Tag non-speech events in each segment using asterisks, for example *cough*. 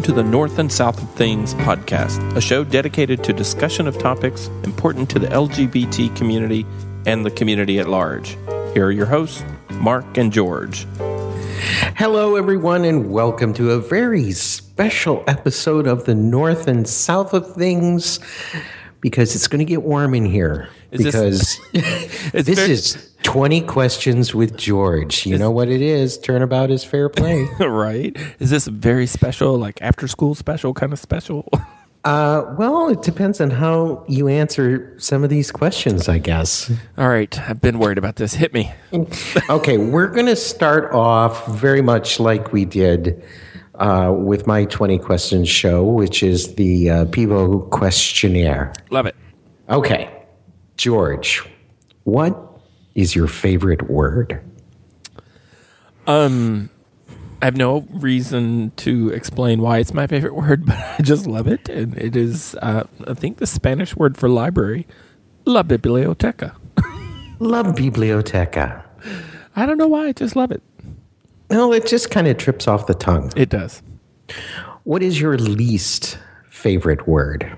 Welcome to the North and South of Things podcast, a show dedicated to discussion of topics important to the LGBT community and the community at large. Here are your hosts, Mark and George. Hello, everyone, and welcome to a very special episode of the North and South of Things because it's going to get warm in here. Is because *laughs* It's this very- is 20 questions with George. You know what it is? Turnabout is fair play. *laughs* right? Is this a very special, like after school special kind of special? *laughs* uh, well, it depends on how you answer some of these questions, I guess. All right, I've been worried about this. Hit me. *laughs* okay, we're going to start off very much like we did uh, with my 20 questions show, which is the uh, Pivot questionnaire. Love it. Okay, George, what is your favorite word? Um, I have no reason to explain why it's my favorite *laughs* word, but I just love it. And it is, uh, I think, the Spanish word for library, la biblioteca. La biblioteca. I don't know why, I just love it. No, it just kind of trips off the tongue. It does. What is your least favorite word?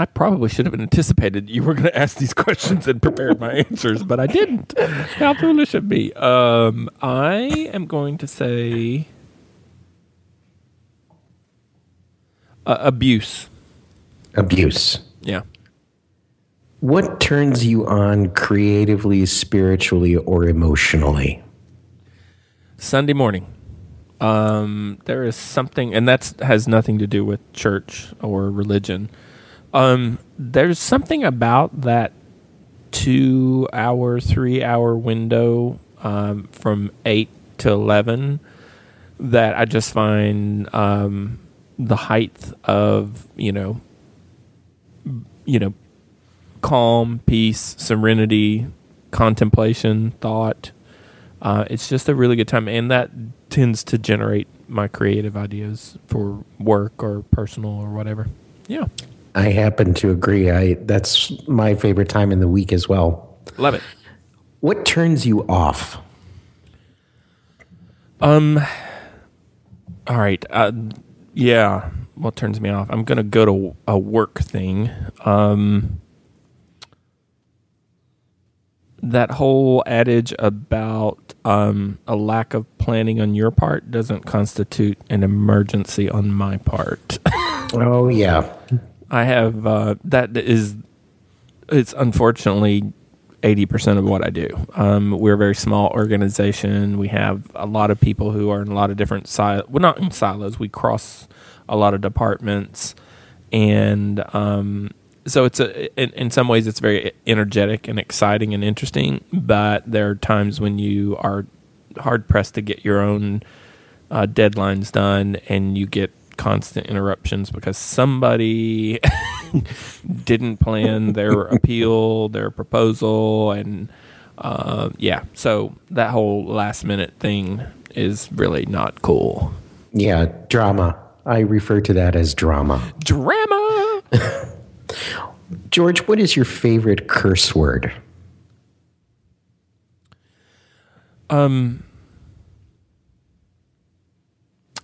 I probably should have anticipated you were going to ask these *laughs* questions and prepared my answers, but I didn't. How foolish of me. Um, I am going to say uh, abuse. Abuse. Yeah. What turns you on creatively, spiritually, or emotionally? Sunday morning. Um, there is something, and that has nothing to do with church or religion. Um, there's something about that two hour, three hour window um, from 8 to 11 that I just find um, the height of, you know, you know, calm, peace, serenity, contemplation, thought. Uh, it's just a really good time, and that tends to generate my creative ideas for work or personal or whatever. Yeah, I happen to agree. I that's my favorite time in the week as well. love it. What turns you off? Um, all right. Uh, yeah. What turns me off? I'm gonna go to a work thing. Um, that whole adage about um, a lack of planning on your part doesn't constitute an emergency on my part. *laughs* Oh yeah, I have uh, that is it's unfortunately eighty percent of what I do. Um, we're a very small organization. We have a lot of people who are in a lot of different silos. Well, not in silos. We cross a lot of departments, and um, so it's a in, in some ways it's very energetic and exciting and interesting. But there are times when you are hard pressed to get your own uh, deadlines done, and you get constant interruptions because somebody *laughs* didn't plan their *laughs* appeal, their proposal, and uh, yeah. So that whole last minute thing is really not cool. yeah, drama. I refer to that as drama. Drama. *laughs* George, what is your favorite curse word?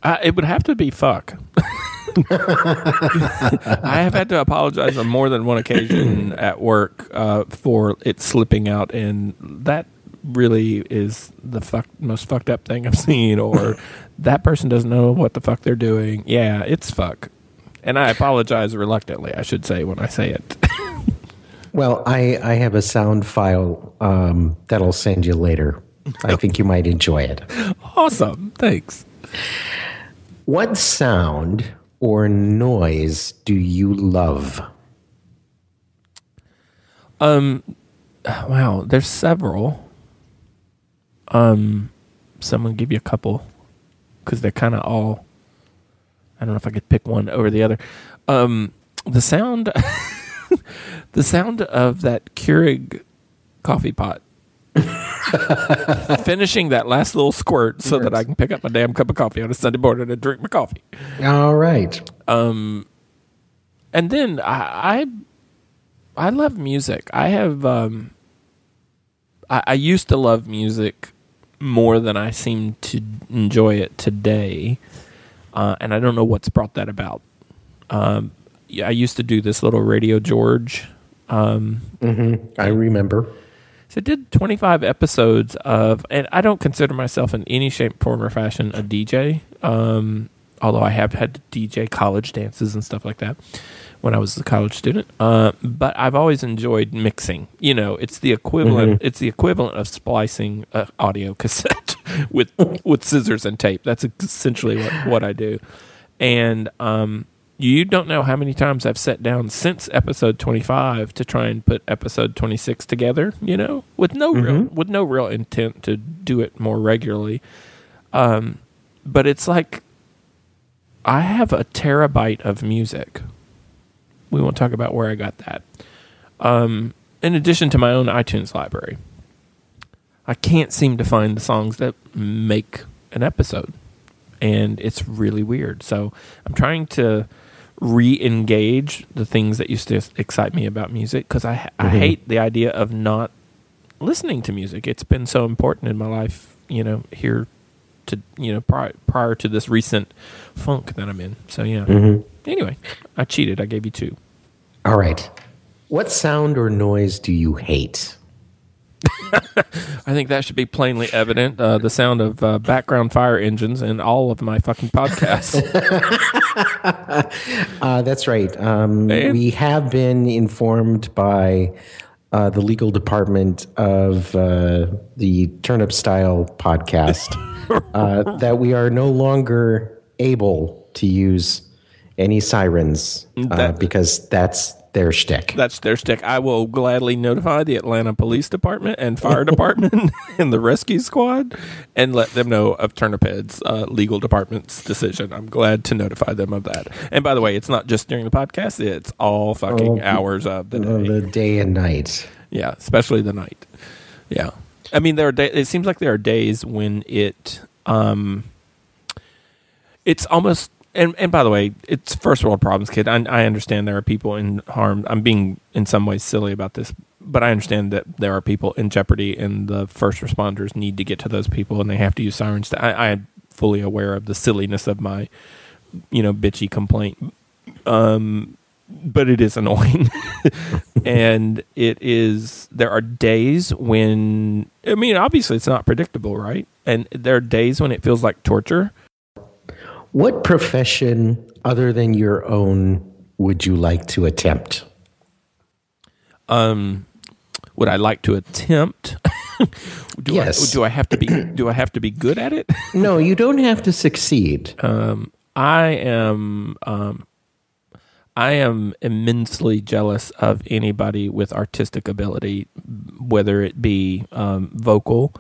Uh, it would have to be fuck. *laughs* I have had to apologize on more than one occasion at work uh, for it slipping out, and that really is the fuck, most fucked up thing I've *laughs* seen. Or that person doesn't know what the fuck they're doing. Yeah, it's fuck, and I apologize reluctantly. I should say when I say it. *laughs* Well, I, I have a sound file um, that I'll send you later. I think you might enjoy it. awesome, thanks. What sound or noise do you love? Um, wow, there's several. Um, so I'm give you a couple because they're kind of all. I don't know if I could pick one over the other. Um, the sound, *laughs* the sound of that Keurig coffee pot. *laughs* Finishing that last little squirt so that I can pick up my damn cup of coffee on a Sunday morning and drink my coffee. All right. and then I, I I love music. I have um I, I used to love music more than I seem to enjoy it today, uh, and I don't know what's brought that about. Um, I used to do this little Radio George. Um, I remember. So I did 25 episodes of, and I don't consider myself in any shape, form, or fashion a DJ. Um, although I have had to DJ college dances and stuff like that when I was a college student. Uh, but I've always enjoyed mixing. You know, it's the equivalent. It's the equivalent of splicing a audio cassette *laughs* with with scissors and tape. That's essentially what, what I do. And um, you don't know how many times I've sat down since episode 25 to try and put episode 26 together, you know, with no real with no real intent to do it more regularly. Um but it's like I have a terabyte of music. We won't talk about where I got that. Um in addition to my own iTunes library. I can't seem to find the songs that make an episode and it's really weird. So I'm trying to re-engage the things that used to excite me about music because I I mm-hmm. hate the idea of not listening to music. It's been so important in my life, you know, here to you know prior, prior to this recent funk that I'm in. So yeah. Mm-hmm. Anyway, I cheated. I gave you two. All right. What sound or noise do you hate? *laughs* I think that should be plainly evident. Uh, the sound of uh, background fire engines in all of my fucking podcasts. *laughs* *laughs* Uh, that's right. Um, we have been informed by uh, the legal department of uh, the Turnip Style podcast uh, that we are no longer able to use any sirens uh, That- because that's their shtick. That's their stick. I will gladly notify the Atlanta Police Department and Fire *laughs* Department *laughs* and the Rescue Squad and let them know of Turniphead's uh, legal department's decision. I'm glad to notify them of that. And by the way, it's not just during the podcast, it's all fucking Oh, hours of the day. the day and night. Yeah, especially the night. Yeah. I mean, there are day- it seems like there are days when it um it's almost and and by the way, it's first world problems, kid. I, I understand there are people in harm. I'm being in some ways silly about this, but I understand that there are people in jeopardy, and the first responders need to get to those people, and they have to use sirens. To, I, I am fully aware of the silliness of my, you know, bitchy complaint. Um, but it is annoying, *laughs* and it is. There are days when I mean, obviously, it's not predictable, right? And there are days when it feels like torture. What profession other than your own would you like to attempt? um would I like to attempt? *laughs* do Yes. I, do I have to be do I have to be good at it? *laughs* No, you don't have to succeed. Um I am um I am immensely jealous of anybody with artistic ability, whether it be um, vocal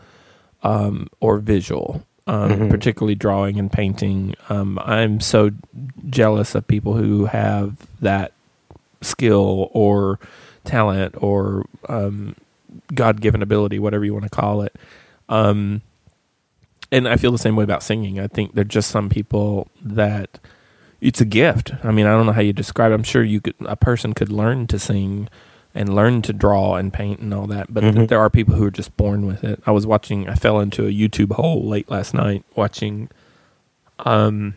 um, or visual, um, particularly drawing and painting. Um, I'm so jealous of people who have that skill or talent or um, God given ability, whatever you want to call it. Um, and I feel the same way about singing. I think there are just some people that it's a gift. I mean, I don't know how you describe it. I'm sure you could a person could learn to sing and learn to draw and paint and all that, but th- there are people who are just born with it. I was watching I fell into a YouTube hole late last night watching um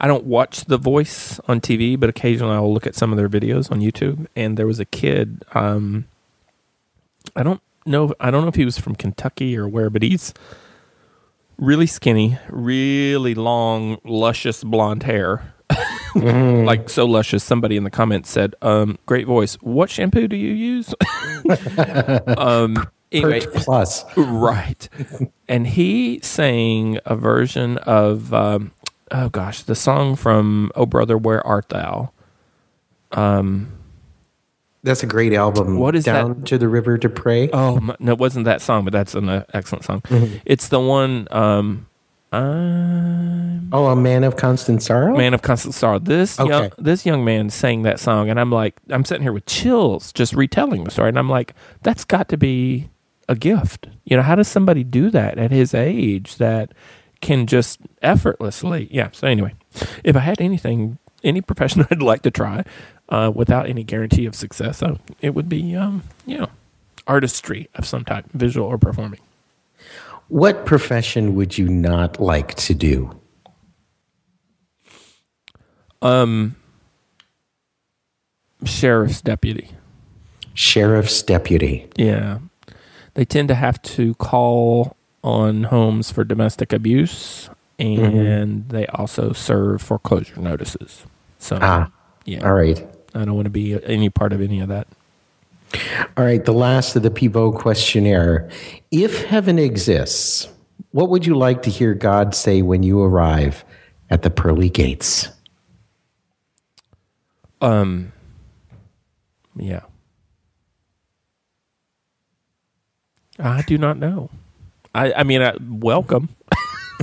I don't watch The Voice on TV, but occasionally I will look at some of their videos on YouTube and there was a kid um I don't know I don't know if he was from Kentucky or where, but he's really skinny, really long, luscious blonde hair. *laughs* like so luscious. Somebody in the comments said, um, "Great voice. What shampoo do you use?" *laughs* um, anyway, plus. right. And he sang a version of, um, oh gosh, the song from "Oh Brother, Where Art Thou." Um, that's a great album. What is Down to the River to Pray? Oh my, no, it wasn't that song, but that's an uh, excellent song. It's the one. Um, I'm Oh, a man of constant sorrow. Man of Constant Sorrow. This young, this young man sang that song, and I'm like, I'm sitting here with chills just retelling the story, and I'm like, that's got to be a gift. You know, how does somebody do that at his age that can just effortlessly? Yeah. So anyway, if I had anything, any profession *laughs* I'd like to try, uh, without any guarantee of success, uh, it would be, um, you know, artistry of some type, visual or performing. What profession would you not like to do? Um, sheriff's deputy. Sheriff's deputy. Yeah. They tend to have to call on homes for domestic abuse and they also serve foreclosure notices. So, Ah, yeah. all right. I don't want to be any part of any of that. All right, the last of the Pivot questionnaire. If heaven exists, what would you like to hear God say when you arrive at the pearly gates? Um, yeah. I do not know. I, I mean, I, welcome.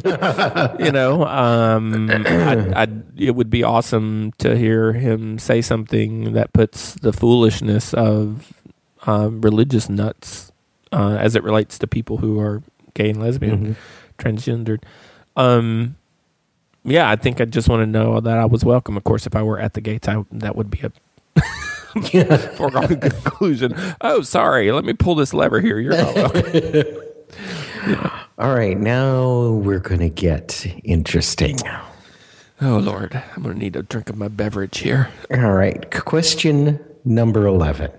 *laughs* you know, um, I, I, it would be awesome to hear him say something that puts the foolishness of um, religious nuts uh, as it relates to people who are gay and lesbian, transgendered. Um, yeah, I think I just want to know that I was welcome. Of course, if I were at the gates, I, that would be a *laughs* foregone conclusion. Oh, sorry. Let me pull this lever here. You're not welcome. *laughs* All right, now we're going to get interesting. oh, Lord. I'm going to need a drink of my beverage here. All right, question number 11.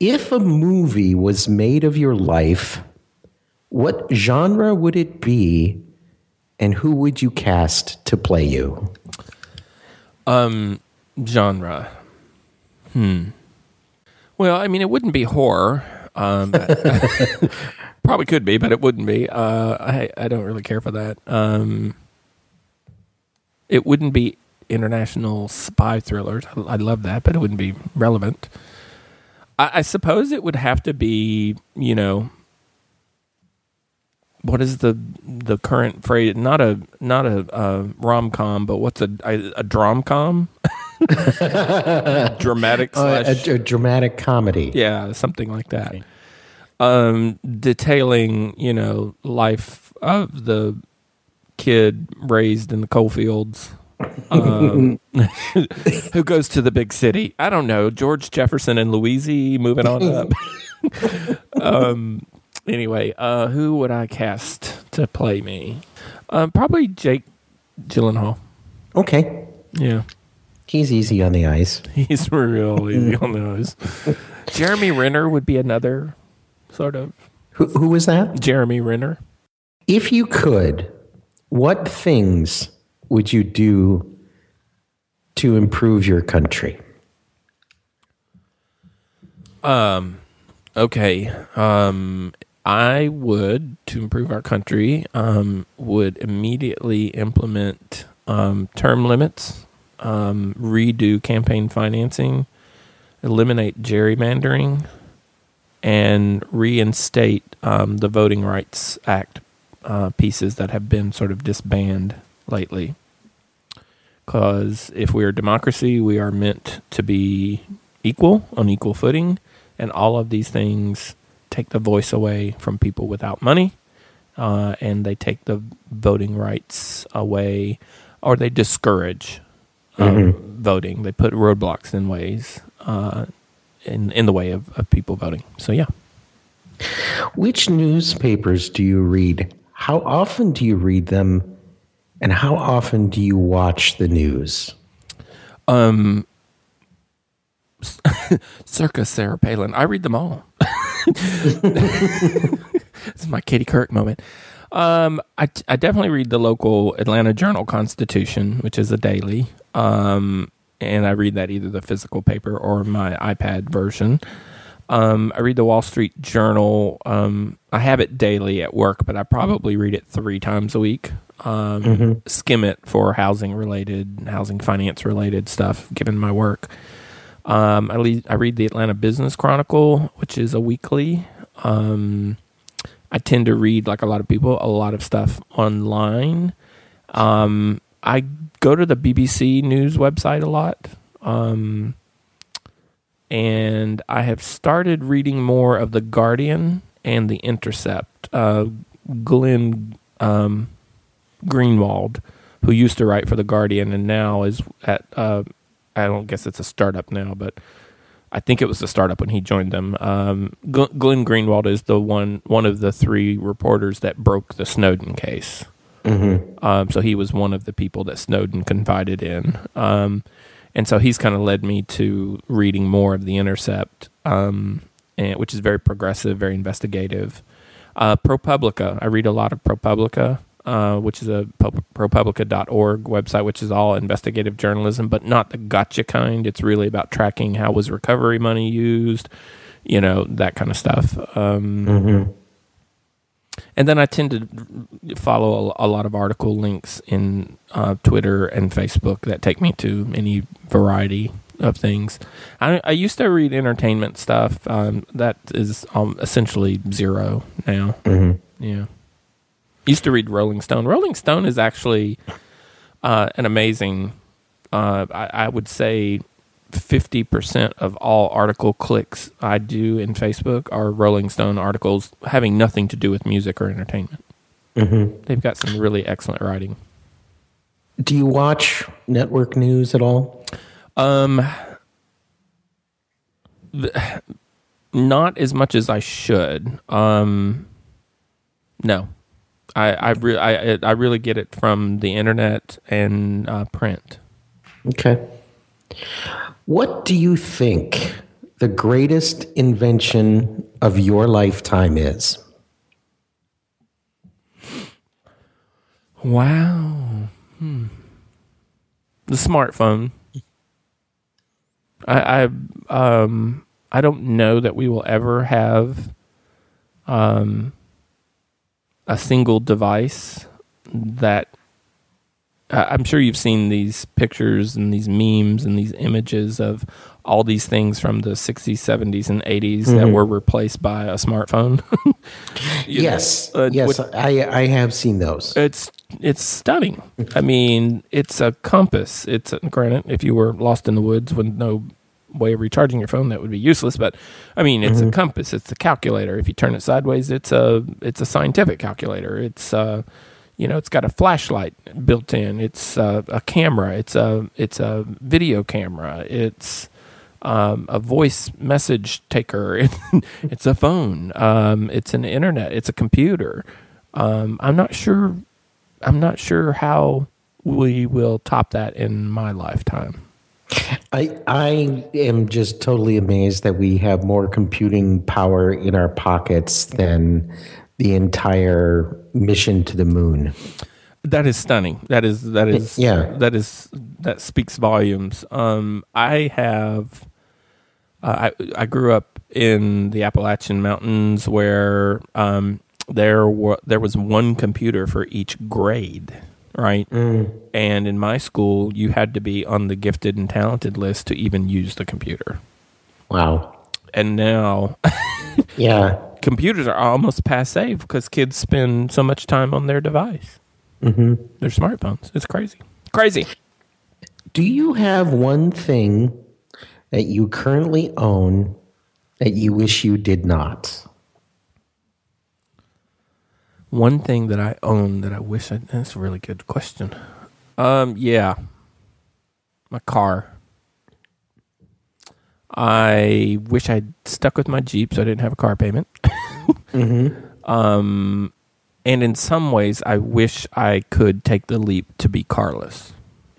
If a movie was made of your life, what genre would it be and who would you cast to play you? Um, genre. Hmm. Well, I mean, it wouldn't be horror. Um, *laughs* probably could be, but it wouldn't be. Uh, I I don't really care for that. Um, it wouldn't be international spy thrillers. I, I love that, but it wouldn't be relevant. I, I suppose it would have to be, you know, what is the the current phrase? Not a not a uh, rom com, but what's a a, a drom com? *laughs* Dramatic Uh, slash a, a dramatic comedy. yeah, something like that. Um, detailing, you know, life of the kid raised in the coal fields. Um, *laughs* who goes to the big city? I don't know. George Jefferson and Louise moving on up. *laughs* um, anyway, uh, who would I cast to play me? Um, probably Jake Gyllenhaal. Okay. Yeah, He's easy on the eyes. he's real easy on the nose. *laughs* Jeremy Renner would be another sort of Who, who was that? Jeremy Renner. If you could, what things would you do to improve your country? Okay. Um, I would, to improve our country, um, would immediately implement um, term limits, um, redo campaign financing, eliminate gerrymandering, and reinstate um, the Voting Rights Act uh, pieces that have been sort of disbanded lately. Because if we are a democracy, we are meant to be equal on equal footing, and all of these things take the voice away from people without money, uh, and they take the voting rights away, or they discourage um, voting. They put roadblocks in ways uh, in in the way of, of people voting. So yeah, Which newspapers do you read? How often do you read them? And how often do you watch the news? *laughs* circa Sarah Palin. I read them all. *laughs* this is my Katie Couric moment. Um, I, I definitely read the local Atlanta Journal Constitution, which is a daily. Um, and I read that either the physical paper or my iPad version. Um, I read the Wall Street Journal. Um, I have it daily at work, but I probably read it three times a week. Um, Skim it for housing related, housing finance related stuff, given my work. Um, I, lead, I read the Atlanta Business Chronicle, which is a weekly. Um, I tend to read, like a lot of people, a lot of stuff online. Um, I go to the BBC News website a lot. Um, and I have started reading more of The Guardian and The Intercept. Uh, Glenn um, Greenwald, who used to write for The Guardian and now is at, uh, I don't guess it's a startup now, but I think it was a startup when he joined them. Um, Glenn Greenwald is the one one of the three reporters that broke the Snowden case. Mm-hmm. Um, so he was one of the people that Snowden confided in. Um, and so he's kind of led me to reading more of The Intercept, um, and, which is very progressive, very investigative. Uh, ProPublica, I read a lot of ProPublica, uh, which is a ProPublica.org website, which is all investigative journalism, but not the gotcha kind. It's really about tracking how was recovery money used, you know, that kind of stuff. Um, Mm-hmm. and then I tend to follow a, a lot of article links in uh, Twitter and Facebook that take me to any variety of things. I, I used to read entertainment stuff. Um, that is um, essentially zero now. Mm-hmm. Yeah. Used to read Rolling Stone. Rolling Stone is actually uh, an amazing, uh, I, I would say, 50% of all article clicks I do in Facebook are Rolling Stone articles having nothing to do with music or entertainment. Mm-hmm. They've got some really excellent writing. Do you watch network news at all? Um, not as much as I should. Um, no, I I, re- I I really get it from the internet and uh, print. Okay. What do you think the greatest invention of your lifetime is? Wow. Hmm. The smartphone. I, I um I don't know that we will ever have um a single device that uh, I'm sure you've seen these pictures and these memes and these images of all these things from the 60s, 70s, and 80s that Mhm. were replaced by a smartphone. *laughs* Yes. uh, yes, what- I, I have seen those. it's it's stunning. I mean, it's a compass. It's a, granted, if you were lost in the woods with no way of recharging your phone, that would be useless. But I mean, it's a compass. It's a calculator. If you turn it sideways, it's a it's a scientific calculator. It's uh, you know, it's got a flashlight built in. It's uh, a camera. It's a it's a video camera. It's um, a voice message taker. *laughs* it's a phone. Um, it's an internet. It's a computer. Um, I'm not sure. I'm not sure how we will top that in my lifetime. I I am just totally amazed that we have more computing power in our pockets than the entire mission to the moon. That is stunning. That is that is Yeah. That is that speaks volumes. Um, I have. Uh, I I grew up in the Appalachian Mountains where um, there were there was one computer for each grade, right? And in my school, you had to be on the gifted and talented list to even use the computer. Wow. And now *laughs* Yeah. computers are almost passe because kids spend so much time on their device, hmm their smartphones. It's crazy, crazy. Do you have one thing that you currently own that you wish you did not? One thing that I own that I wish I that's a really good question. Um, yeah, my car. I wish I'd stuck with my Jeep so I didn't have a car payment. *laughs* Um, and in some ways, I wish I could take the leap to be carless.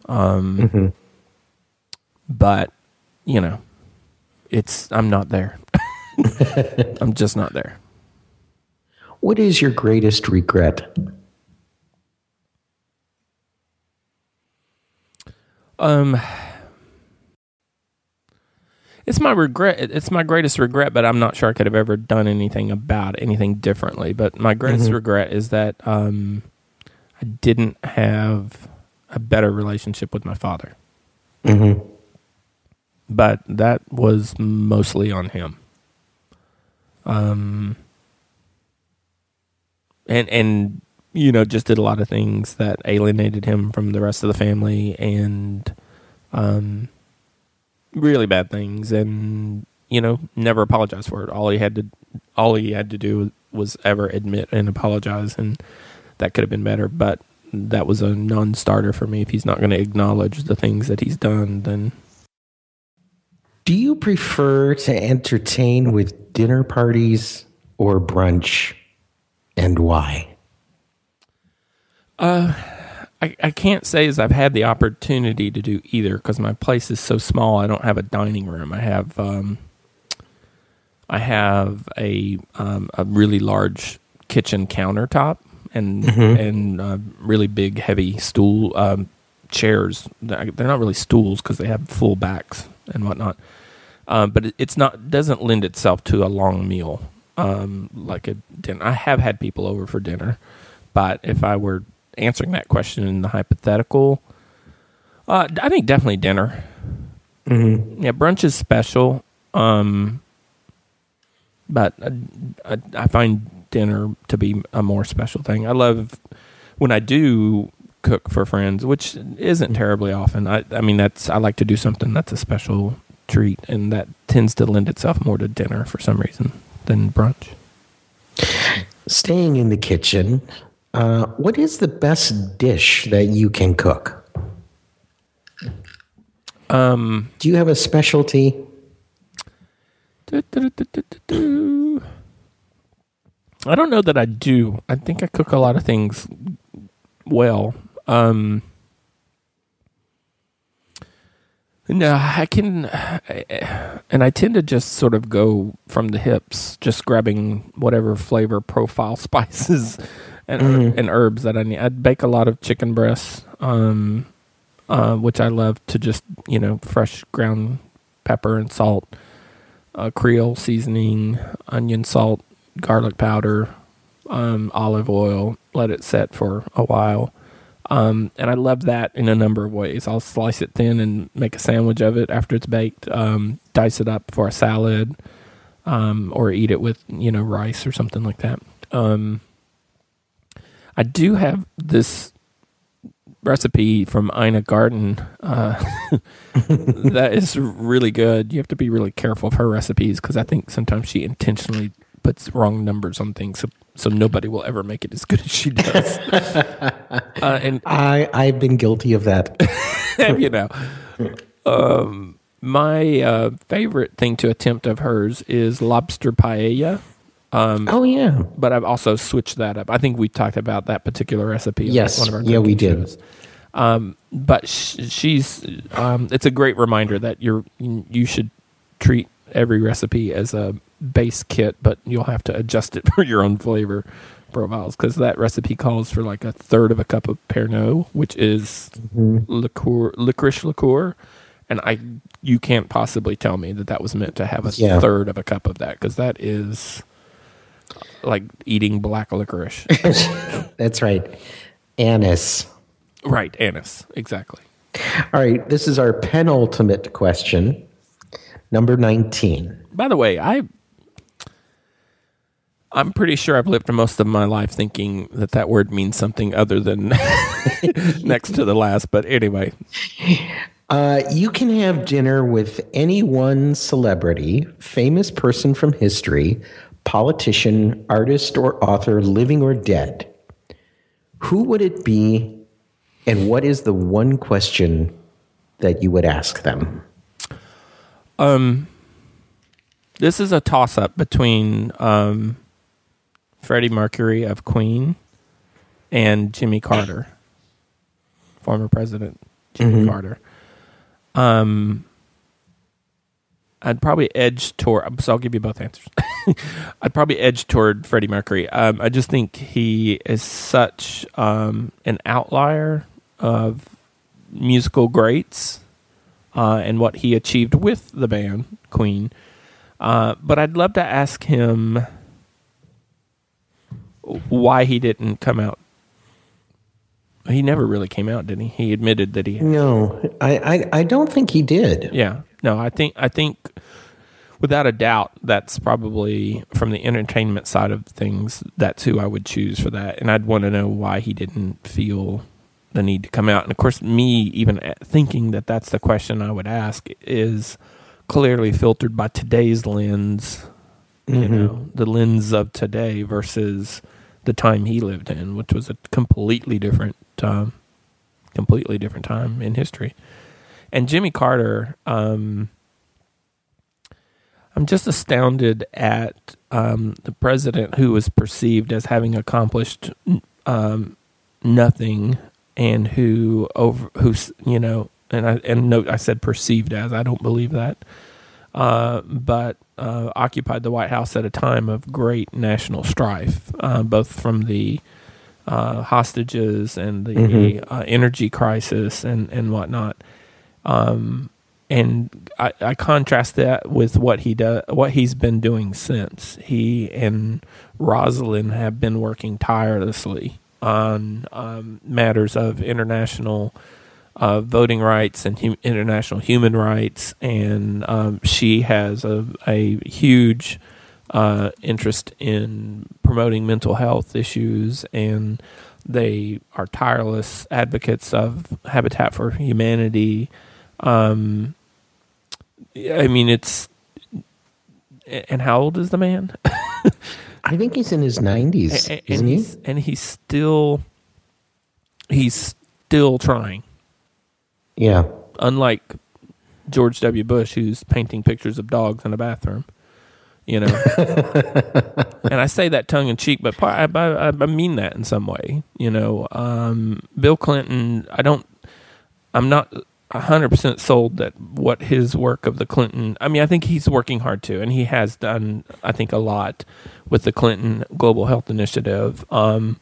Um, but you know, it's I'm not there. *laughs* *laughs* I'm just not there. What is your greatest regret? Um, it's my regret. It's my greatest regret, but I'm not sure I could have ever done anything about it, anything differently. But my greatest regret is that um, I didn't have a better relationship with my father. Mm-hmm. But that was mostly on him. Um, and and you know just did a lot of things that alienated him from the rest of the family and um really bad things and you know never apologized for it. All he had to all he had to do was ever admit and apologize and that could have been better. But that was a non-starter for me. If he's not going to acknowledge the things that he's done then Do you prefer to entertain with dinner parties or brunch, and why? Uh, I, I can't say as I've had the opportunity to do either because my place is so small. I don't have a dining room. I have um, I have a um, a really large kitchen countertop and and uh, really big heavy stool um, chairs. They're not really stools because they have full backs and whatnot. Um, but it, it's not doesn't lend itself to a long meal um, like a dinner. I have had people over for dinner, but if I were answering that question in the hypothetical, uh, I think definitely dinner. Mm-hmm. Yeah, brunch is special, um, but I, I, I find dinner to be a more special thing. I love when I do cook for friends, which isn't terribly often. I, I mean, that's I like to do something that's a special treat, and that tends to lend itself more to dinner for some reason than brunch. Staying in the kitchen, uh, what is the best dish that you can cook? Um, Do you have a specialty? I don't know that I do. I think I cook a lot of things well. Um, no, I can, and I tend to just sort of go from the hips, just grabbing whatever flavor profile *laughs* spices and and herbs that I need. I bake a lot of chicken breasts, um, uh, which I love to just you know fresh ground pepper and salt, uh, Creole seasoning, onion salt, garlic powder, um, olive oil. Let it set for a while. Um, and I love that in a number of ways. I'll slice it thin and make a sandwich of it after it's baked. Um, dice it up for a salad, um, or eat it with you know rice or something like that. Um, I do have this recipe from Ina Garten uh, *laughs* that is really good. You have to be really careful of her recipes because I think sometimes she intentionally puts wrong numbers on things so, so nobody will ever make it as good as she does. *laughs* uh, and I I've been guilty of that. *laughs* you know, um, my uh, favorite thing to attempt of hers is lobster paella. oh yeah, but I've also switched that up. I think we talked about that particular recipe. Yes. one of our Yeah, we did. shows. Um, but sh- she's um, it's a great reminder that you're you should treat every recipe as a base kit, but you'll have to adjust it *laughs* for your own flavor profiles because that recipe calls for like a third of a cup of Pernod, which is mm-hmm. liqueur, licorice liqueur, and I you can't possibly tell me that that was meant to have a Yeah. third of a cup of that because that is like eating black licorice. *laughs* that's right. Anise. right, anise, exactly. All right, this is our penultimate question, number nineteen. By the way, I I'm pretty sure I've lived most of my life thinking that that word means something other than *laughs* next to the last. But anyway, Uh, you can have dinner with any one celebrity, famous person from history, politician, artist, or author, living or dead. Who would it be, and what is the one question that you would ask them? Um, this is a toss up between um, Freddie Mercury of Queen and Jimmy Carter, former president Jimmy Carter. Um, I'd probably edge toward. So I'll give you both answers. *laughs* I'd probably edge toward Freddie Mercury. Um, I just think he is such um, an outlier of musical greats uh, and what he achieved with the band Queen. Uh, but I'd love to ask him why he didn't come out. He never really came out, did he? He admitted that he. No, I, I, I don't think he did. Yeah, no, I think I think without a doubt that's probably from the entertainment side of things. That's who I would choose for that, and I'd want to know why he didn't feel the need to come out. And of course, me even eh, thinking that that's the question I would ask is clearly filtered by today's lens. You know, the lens of today versus the time he lived in, which was a completely different, um, completely different time in history. And Jimmy Carter, um, I'm just astounded at um, the president who was perceived as having accomplished um, nothing, and who over who's you know, and I and note I said perceived as I don't believe that, uh, but uh, occupied the White House at a time of great national strife, uh, both from the uh, hostages and the Mhm. uh, energy crisis and and whatnot. Um, and I, I contrast that with what he does, what he's been doing since he and Rosalynn have been working tirelessly on um, matters of international uh, voting rights and hum- international human rights, and um, she has a, a huge uh, interest in promoting mental health issues, and they are tireless advocates of Habitat for Humanity. Um, I mean, it's and how old is the man? *laughs* I think he's in his 90s, and, isn't he? he's, and he's still he's still trying. Yeah. Unlike George W. Bush, who's painting pictures of dogs in a bathroom. You know, *laughs* and I say that tongue in cheek, but I, I, I mean that in some way. You know, um, Bill Clinton. I don't. I'm not hundred percent sold that what his work of the Clinton. I mean, I think he's working hard too, and he has done. I think a lot with the Clinton Global Health Initiative. Um,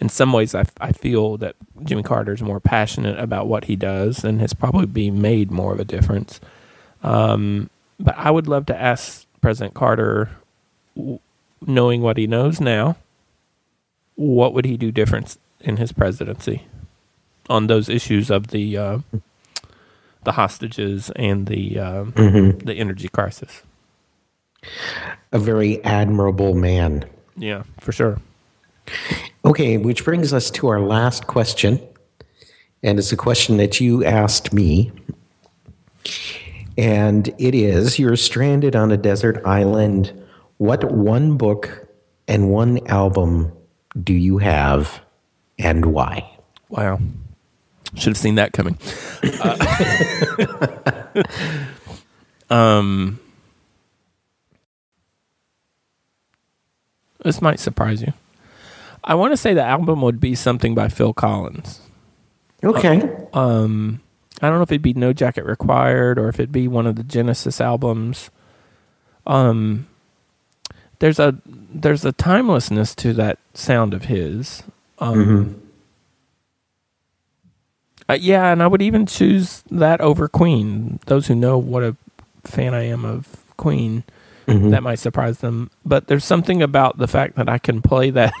in some ways, I, I feel that Jimmy Carter is more passionate about what he does and has probably been made more of a difference. Um, but I would love to ask President Carter, w- knowing what he knows now, what would he do different in his presidency on those issues of the uh, the hostages and the uh, Mhm. the energy crisis? A very admirable man. Yeah, for sure. Okay, which brings us to our last question. And it's a question that you asked me. And it is You're stranded on a desert island. What one book and one album do you have and why? Wow. Should have seen that coming. Uh, *laughs* um, this might surprise you. I want to say the album would be something by Phil Collins. Okay. Um, I don't know if it'd be No Jacket Required or if it'd be one of the Genesis albums. Um, there's a there's a timelessness to that sound of his. Um, uh, yeah, and I would even choose that over Queen. Those who know what a fan I am of Queen, Mhm. that might surprise them. But there's something about the fact that I can play that.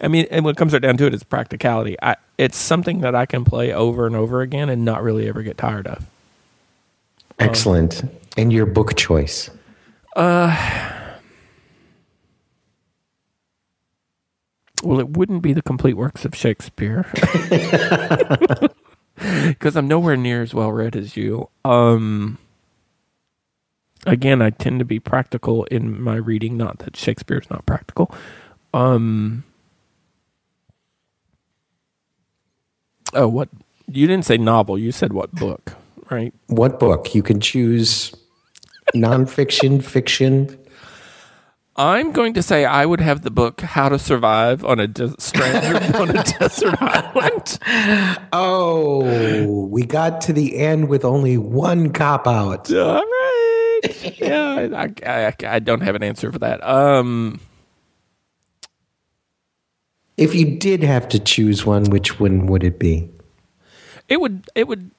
I mean, and when it comes right down to it, it's practicality. I, it's something that I can play over and over again and not really ever get tired of. Excellent. And your book choice? Uh, Well, it wouldn't be the complete works of Shakespeare. *laughs* Because I'm nowhere near as well read as you. Um, again, I tend to be practical in my reading, not that Shakespeare's not practical. Um, oh, what? You didn't say novel, you said what book, right? What book? You can choose nonfiction, fiction. I'm going to say I would have the book "How to Survive on a De- Stranded *laughs* on a Desert Island." Oh, we got to the end with only one cop out. All right. Yeah, I, I, I don't have an answer for that. Um, If you did have to choose one, which one would it be? it would it would.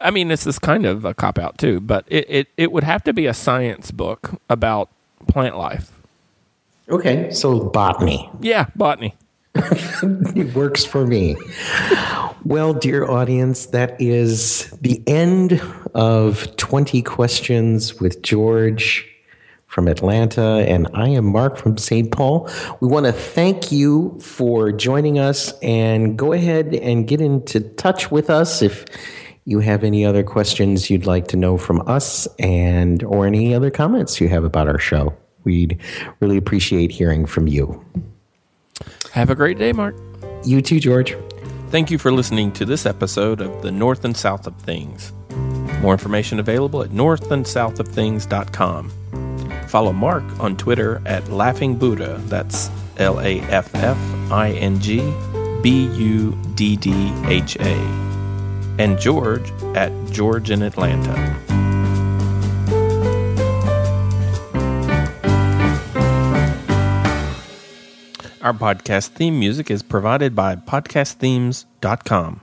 I mean, this is kind of a cop out too, but it, it it would have to be a science book about plant life. Okay, so botany. Yeah, botany. *laughs* It works for me. Well, dear audience, that is the end of 20 questions with George from Atlanta, and I am Mark from St. Paul. We want to thank you for joining us and go ahead and get into touch with us if you have any other questions you'd like to know from us and or any other comments you have about our show. We'd really appreciate hearing from you. Have a great day, Mark. You too, George. Thank you for listening to this episode of The North and South of Things. More information available at northandsouthofthings.com. follow Mark on Twitter at Laughing Buddha. That's L A F F I N G B U D D H A. And George at George in Atlanta. Our podcast theme music is provided by podcastthemes.com.